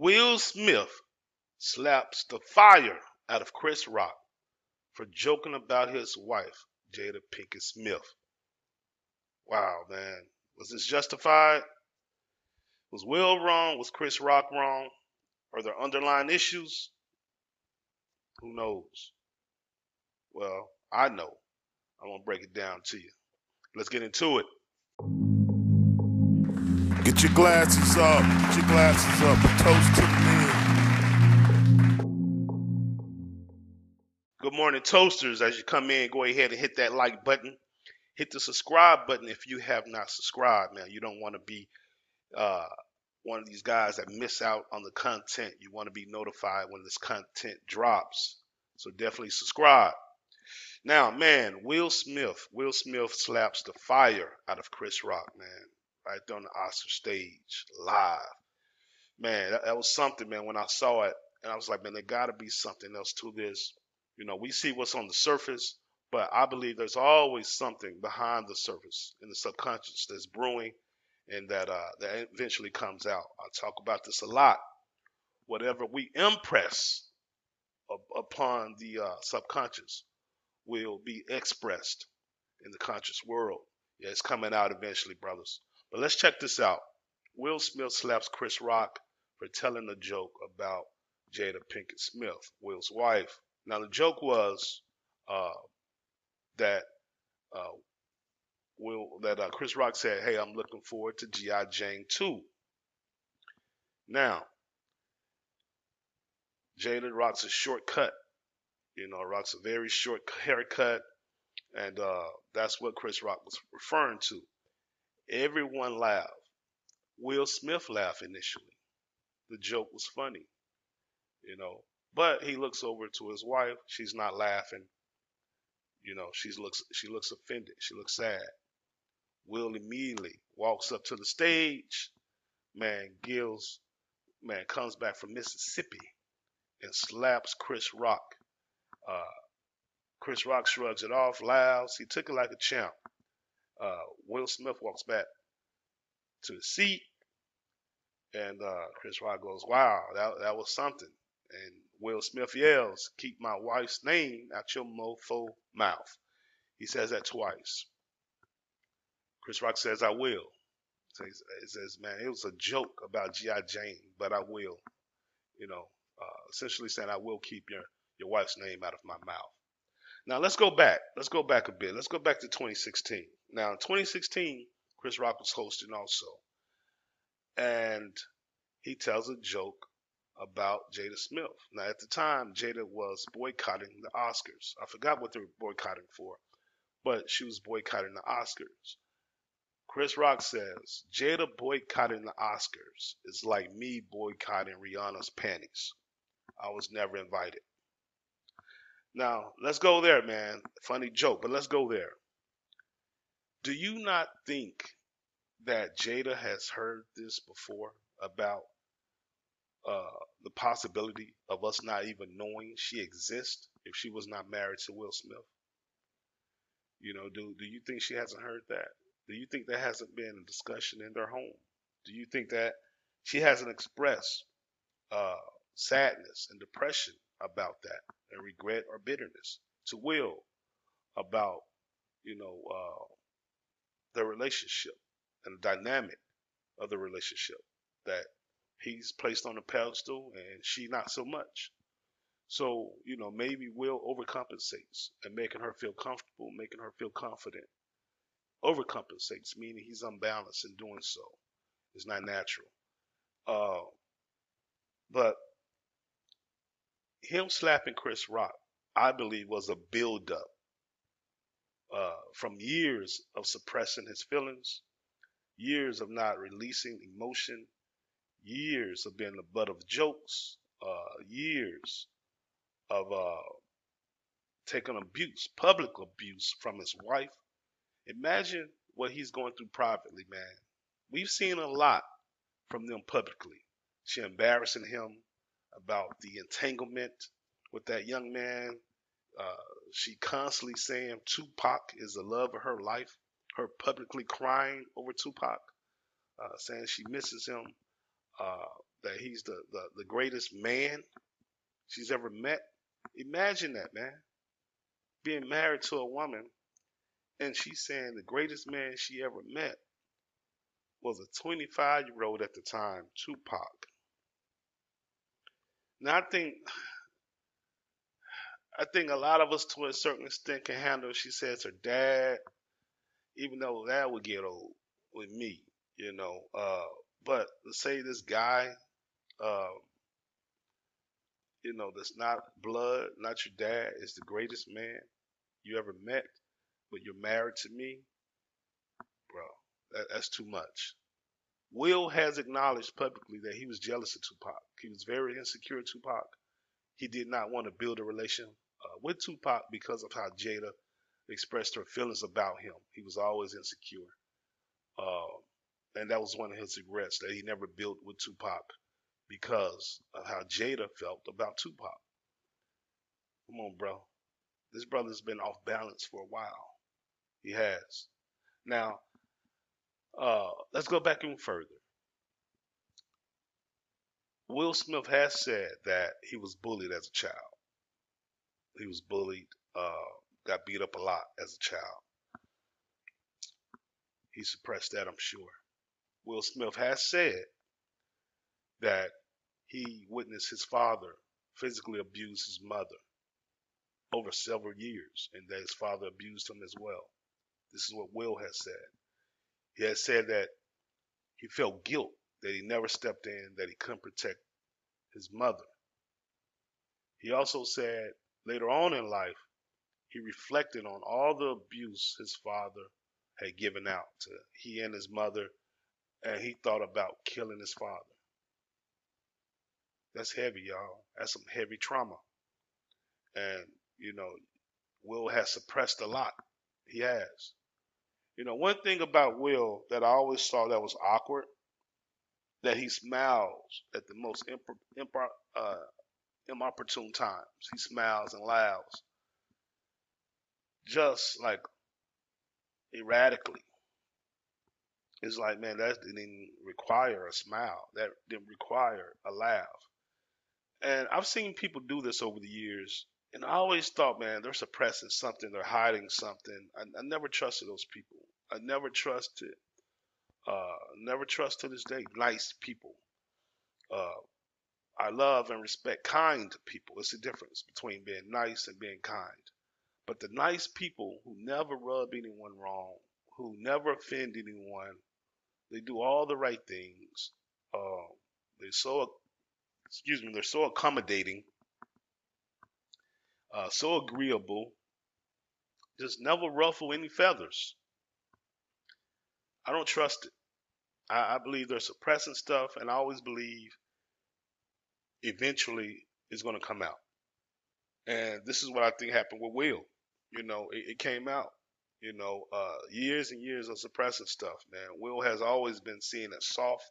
Will Smith slaps the fire out of Chris Rock for joking about his wife, Jada Pinkett Smith. Wow, man. Was this justified? Was Will wrong? Was Chris Rock wrong? Are there underlying issues? Who knows? Well, I know. I'm going to break it down to you. Let's get into it. Your glasses up. Get your glasses up. A toast to the men. Good morning, toasters. As you come in, go ahead and hit that like button. Hit the subscribe button if you have not subscribed. Now, you don't want to be uh, one of these guys that miss out on the content. You want to be notified when this content drops. So definitely subscribe. Now, man, Will Smith. Will Smith slaps the fire out of Chris Rock, man, right there on the Oscar stage, live. Man, that, that was something, man, when I saw it. And I was like, man, there got to be something else to this. You know, we see what's on the surface, but I believe there's always something behind the surface in the subconscious that's brewing and that uh, that eventually comes out. I talk about this a lot. Whatever we impress upon the uh, subconscious will be expressed in the conscious world. Yeah, it's coming out eventually, brothers. But let's check this out. Will Smith slaps Chris Rock for telling a joke about Jada Pinkett Smith, Will's wife. Now the joke was uh, that uh, Will that uh, Chris Rock said, "Hey, I'm looking forward to GI Jane 2." Now, Jada rocks a shortcut. You know, rocks a very short haircut, and uh, that's what Chris Rock was referring to. Everyone laughed. Will Smith laughed initially. The joke was funny, you know, but he looks over to his wife. She's not laughing. You know, she looks she looks offended. She looks sad. Will immediately walks up to the stage. Man, Gills, man, comes back from Mississippi and slaps Chris Rock. Uh, Chris Rock shrugs it off, laughs. He took it like a champ. Uh, Will Smith walks back to the seat, and uh, Chris Rock goes, "Wow, that that was something." And Will Smith yells, "Keep my wife's name out your mofo mouth." He says that twice. Chris Rock says, I will. He says, man, it was a joke about G.I. Jane, but I will. You know, uh, essentially saying, I will keep your, your wife's name out of my mouth. Now, let's go back. Let's go back a bit. Let's go back to 2016. Now, in 2016, Chris Rock was hosting also. And he tells a joke about Jada Smith. Now, at the time, Jada was boycotting the Oscars. I forgot what they were boycotting for, but she was boycotting the Oscars. Chris Rock says Jada boycotting the Oscars is like me boycotting Rihanna's panties. I was never invited. Now, let's go there, man. Funny joke, but let's go there. Do you not think that Jada has heard this before about uh, the possibility of us not even knowing she exists if she was not married to Will Smith? You know, do do you think she hasn't heard that? Do you think there hasn't been a discussion in their home? Do you think that she hasn't expressed uh, sadness and depression about that, and regret or bitterness to Will about, you know, uh, the relationship and the dynamic of the relationship that he's placed on a pedestal and she not so much. So, you know, maybe Will overcompensates and making her feel comfortable, making her feel confident overcompensates, meaning he's unbalanced in doing so. It's not natural. Uh, but him slapping Chris Rock, I believe, was a buildup uh, from years of suppressing his feelings, years of not releasing emotion, years of being the butt of jokes, uh, years of uh, taking abuse, public abuse from his wife, Imagine what he's going through privately, man. We've seen a lot from them publicly. She embarrassing him about the entanglement with that young man. Uh, she constantly saying Tupac is the love of her life. Her publicly crying over Tupac, uh, saying she misses him. uh, that he's the, the, the greatest man she's ever met. Imagine that, man. Being married to a woman and she's saying the greatest man she ever met was a 25 year old at the time, Tupac. Now I think I think a lot of us to a certain extent can handle she says her dad, even though that would get old with me, you know. Uh, but to say this guy, uh, you know, that's not blood, not your dad, is the greatest man you ever met, but you're married to me, bro, that, that's too much. Will has acknowledged publicly that he was jealous of Tupac. He was very insecure of Tupac. He did not want to build a relation uh, with Tupac because of how Jada expressed her feelings about him. He was always insecure. Uh, and that was one of his regrets that he never built with Tupac because of how Jada felt about Tupac. Come on, bro. This brother's been off balance for a while. He has. Now, uh, let's go back even further. Will Smith has said that he was bullied as a child. He was bullied, uh, got beat up a lot as a child. He suppressed that, I'm sure. Will Smith has said that he witnessed his father physically abuse his mother over several years and that his father abused him as well. This is what Will has said. He has said that he felt guilt that he never stepped in, that he couldn't protect his mother. He also said later on in life, he reflected on all the abuse his father had given out to he and his mother, and he thought about killing his father. That's heavy, y'all. That's some heavy trauma. And, you know, Will has suppressed a lot. He has. You know, one thing about Will that I always saw that was awkward, that he smiles at the most imp- imp- uh, inopportune times. He smiles and laughs, just like erratically. It's like, man, that didn't require a smile. That didn't require a laugh. And I've seen people do this over the years, and I always thought, man, they're suppressing something, they're hiding something. I, I never trusted those people. I never trusted, uh, never trust to this day, nice people. Uh, I love and respect kind people. It's a difference between being nice and being kind. But the nice people who never rub anyone wrong, who never offend anyone, they do all the right things. Uh, they're so excuse me, they're so accommodating, uh, so agreeable, just never ruffle any feathers. I don't trust it. I, I believe they're suppressing stuff, and I always believe eventually it's going to come out. And this is what I think happened with Will. You know, it, it came out. You know, uh, years and years of suppressing stuff, man. Will has always been seen as soft.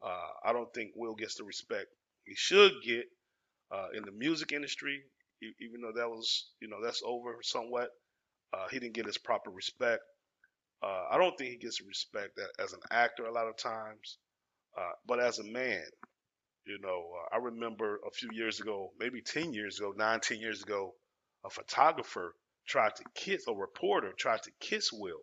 Uh, I don't think Will gets the respect he should get uh, in the music industry, even though that was, you know, that's over somewhat. Uh, he didn't get his proper respect. Uh, I don't think he gets respect as an actor a lot of times, uh, but as a man, you know, uh, I remember a few years ago, maybe 10 years ago, nine, 10 years ago, a photographer tried to kiss, a reporter tried to kiss Will.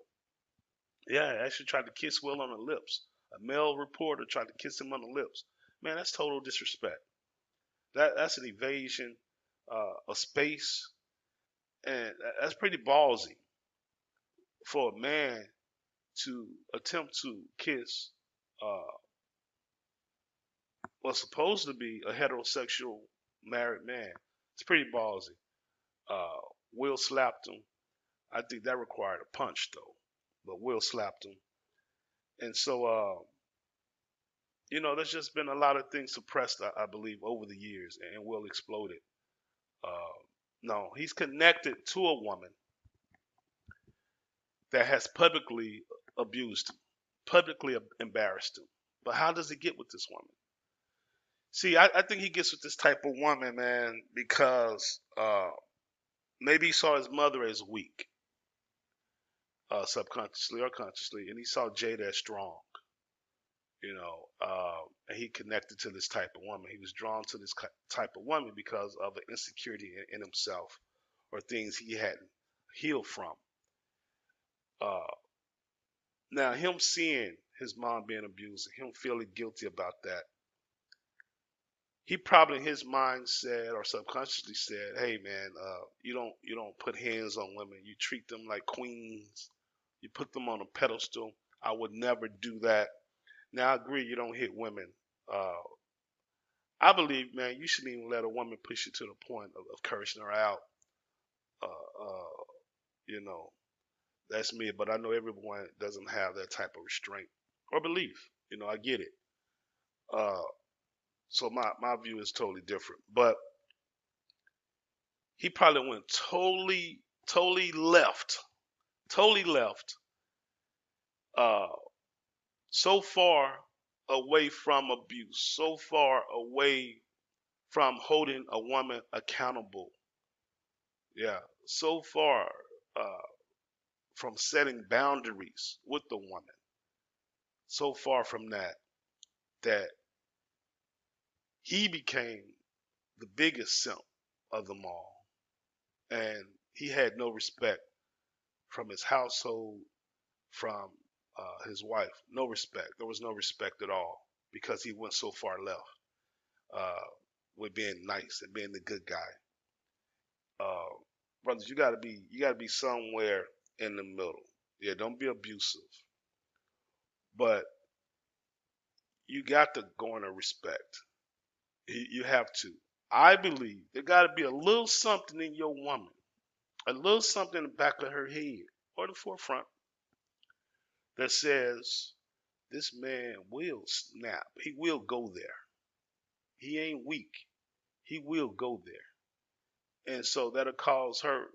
Yeah, actually tried to kiss Will on the lips. A male reporter tried to kiss him on the lips. Man, that's total disrespect. That that's an evasion uh, of space, and that's pretty ballsy for a man to attempt to kiss uh, what's supposed to be a heterosexual married man. It's pretty ballsy. Uh, Will slapped him. I think that required a punch though, but Will slapped him, and so uh, you know, there's just been a lot of things suppressed, I, I believe, over the years, and Will exploded. Uh, no, he's connected to a woman that has publicly abused him, publicly embarrassed him. But how does he get with this woman? See, I, I think he gets with this type of woman, man, because uh, maybe he saw his mother as weak, uh, subconsciously or consciously, and he saw Jada as strong you know, uh, and he connected to this type of woman. He was drawn to this type of woman because of an insecurity in, in himself or things he hadn't healed from. Uh, now, him seeing his mom being abused, him feeling guilty about that, he probably in his mind said or subconsciously said, "Hey, man, uh, you don't you don't put hands on women. You treat them like queens. You put them on a pedestal. I would never do that." Now, I agree, you don't hit women. Uh, I believe, man, you shouldn't even let a woman push you to the point of, of cursing her out. Uh, uh, you know, that's me, but I know everyone doesn't have that type of restraint or belief. You know, I get it. Uh, so my, my view is totally different. But he probably went totally, totally left, totally left, uh, so far away from abuse, so far away from holding a woman accountable. Yeah, so far uh, from setting boundaries with the woman. So far from that, that he became the biggest simp of them all. And he had no respect from his household, from uh, his wife. No respect. There was no respect at all because he went so far left uh, with being nice and being the good guy. Uh, brothers, you gotta be you gotta be somewhere in the middle. Yeah, don't be abusive, but you got to garner respect. You, you have to. I believe there got to be a little something in your woman, a little something in the back of her head or the forefront that says this man will snap. He will go there. He ain't weak. He will go there. And so that'll cause her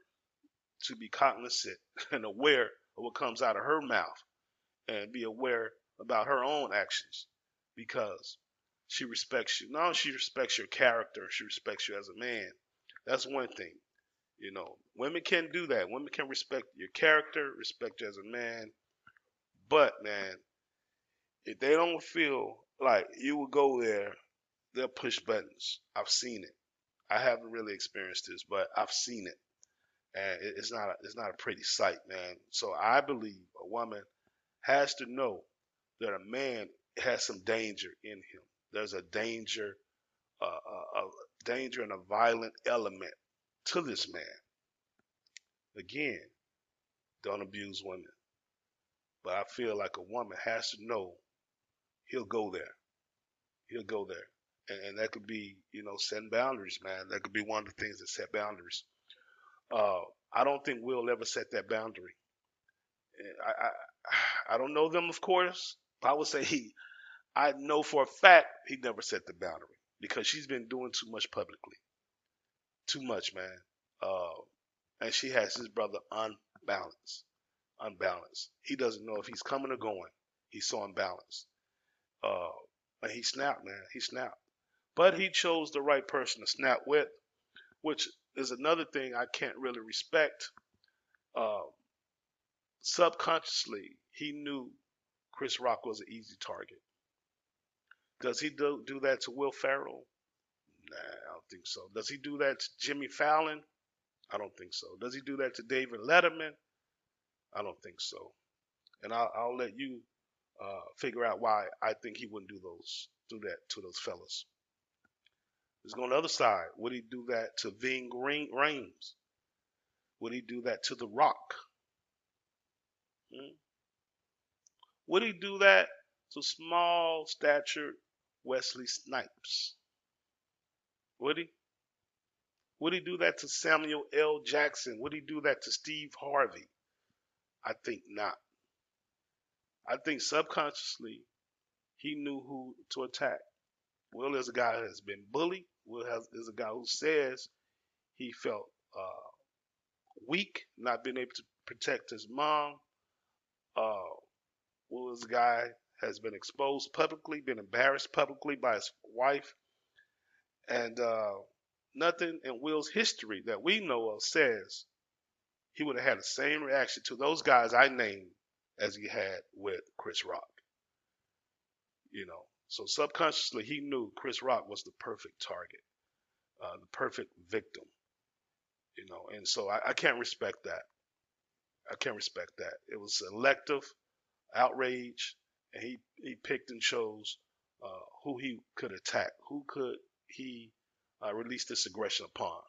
to be cognizant and aware of what comes out of her mouth and be aware about her own actions because she respects you. Not she respects your character, she respects you as a man. That's one thing. You know, women can do that. Women can respect your character, respect you as a man, but man, if they don't feel like you will go there, they'll push buttons. I've seen it. I haven't really experienced this, but I've seen it, and it's not a, it's not a pretty sight, man. So I believe a woman has to know that a man has some danger in him. There's a danger, uh, a, a danger and a violent element to this man. Again, don't abuse women. But I feel like a woman has to know he'll go there. He'll go there. And, and that could be, you know, setting boundaries, man. That could be one of the things that set boundaries. Uh, I don't think Will ever set that boundary. I, I, I don't know them, of course. I would say he, I know for a fact he never set the boundary because she's been doing too much publicly. Too much, man. Uh, and she has his brother unbalanced unbalanced. He doesn't know if he's coming or going. He's so unbalanced. Uh, and he snapped, man. He snapped. But he chose the right person to snap with, which is another thing I can't really respect. Uh, subconsciously, he knew Chris Rock was an easy target. Does he do, do that to Will Ferrell? Nah, I don't think so. Does he do that to Jimmy Fallon? I don't think so. Does he do that to David Letterman? I don't think so. And I'll, I'll let you uh, figure out why I think he wouldn't do those do that to those fellas. Let's go on the other side. Would he do that to Ving Rhames? Would he do that to The Rock? Hmm? Would he do that to small statured Wesley Snipes? Would he? Would he do that to Samuel L. Jackson? Would he do that to Steve Harvey? I think not. I think subconsciously he knew who to attack. Will is a guy that has been bullied. Will has, is a guy who says he felt uh, weak, not being able to protect his mom. Uh, Will is a guy has been exposed publicly, been embarrassed publicly by his wife, and uh, nothing in Will's history that we know of says he would have had the same reaction to those guys I named as he had with Chris Rock. You know, so subconsciously he knew Chris Rock was the perfect target, uh, the perfect victim. You know, and so I, I can't respect that. I can't respect that. It was selective outrage, and he he picked and chose uh, who he could attack, who could he uh, release this aggression upon.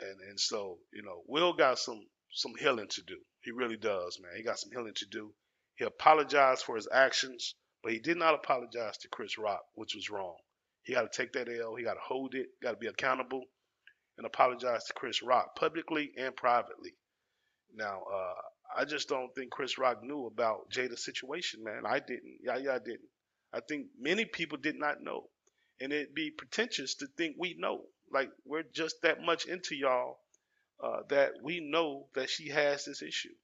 And and so you know, Will got some some healing to do. He really does, man. He got some healing to do. He apologized for his actions, but he did not apologize to Chris Rock, which was wrong. He got to take that L. He got to hold it. Got to be accountable and apologize to Chris Rock publicly and privately. Now, uh, I just don't think Chris Rock knew about Jada's situation, man. I didn't. Yeah, yeah, I didn't. I think many people did not know. And it'd be pretentious to think we know. Like, we're just that much into y'all uh, that we know that she has this issue.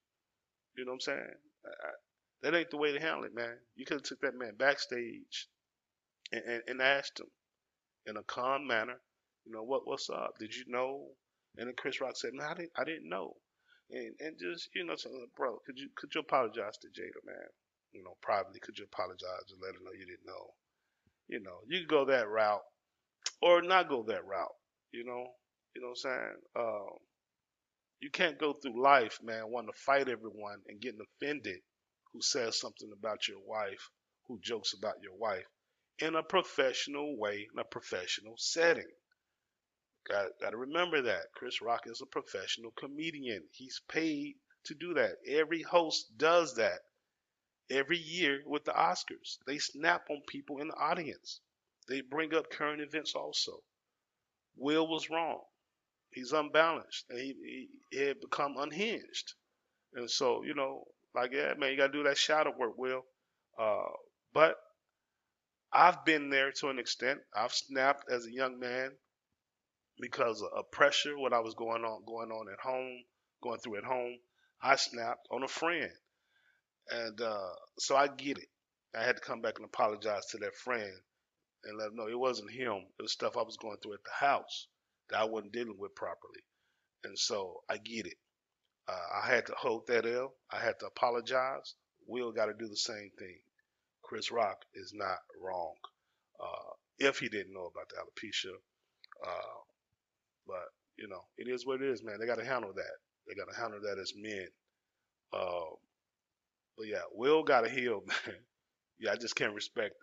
You know what I'm saying? I, that ain't the way to handle it, man. You could have took that man backstage and, and, and asked him in a calm manner, you know, what what's up? Did you know? And then Chris Rock said, No, I didn't I didn't know. And and just, you know, so, bro, could you could you apologize to Jada, man? You know, privately, could you apologize and let her know you didn't know? You know, you could go that route or not go that route, you know. You know what I'm saying? Um, you can't go through life, man, wanting to fight everyone and getting offended who says something about your wife, who jokes about your wife, in a professional way, in a professional setting. Got, got to remember that. Chris Rock is a professional comedian. He's paid to do that. Every host does that every year with the Oscars. They snap on people in the audience. They bring up current events also. Will was wrong. He's unbalanced and he, he, he had become unhinged. And so, you know, like, yeah, man, you got to do that shadow work, Will. Uh, but I've been there to an extent. I've snapped as a young man because of pressure, what I was going on going on at home, going through at home. I snapped on a friend, and uh, so I get it. I had to come back and apologize to that friend and let him know it wasn't him. It was stuff I was going through at the house that I wasn't dealing with properly, and so I get it. Uh, I had to hold that L. I had to apologize. Will got to do the same thing. Chris Rock is not wrong. Uh, if he didn't know about the alopecia, uh, but you know, it is what it is, man. They got to handle that. They got to handle that as men. Uh, but yeah, Will got to heal, man. yeah, I just can't respect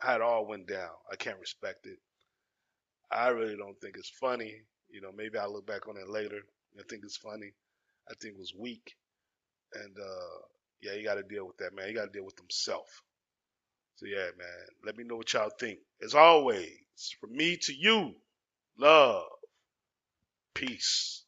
how it all went down. I can't respect it. I really don't think it's funny. You know, maybe I'll look back on it later and think it's funny. I think was weak. And uh, yeah, you got to deal with that, man. You got to deal with himself. So yeah, man. Let me know what y'all think. As always, from me to you, love. Peace.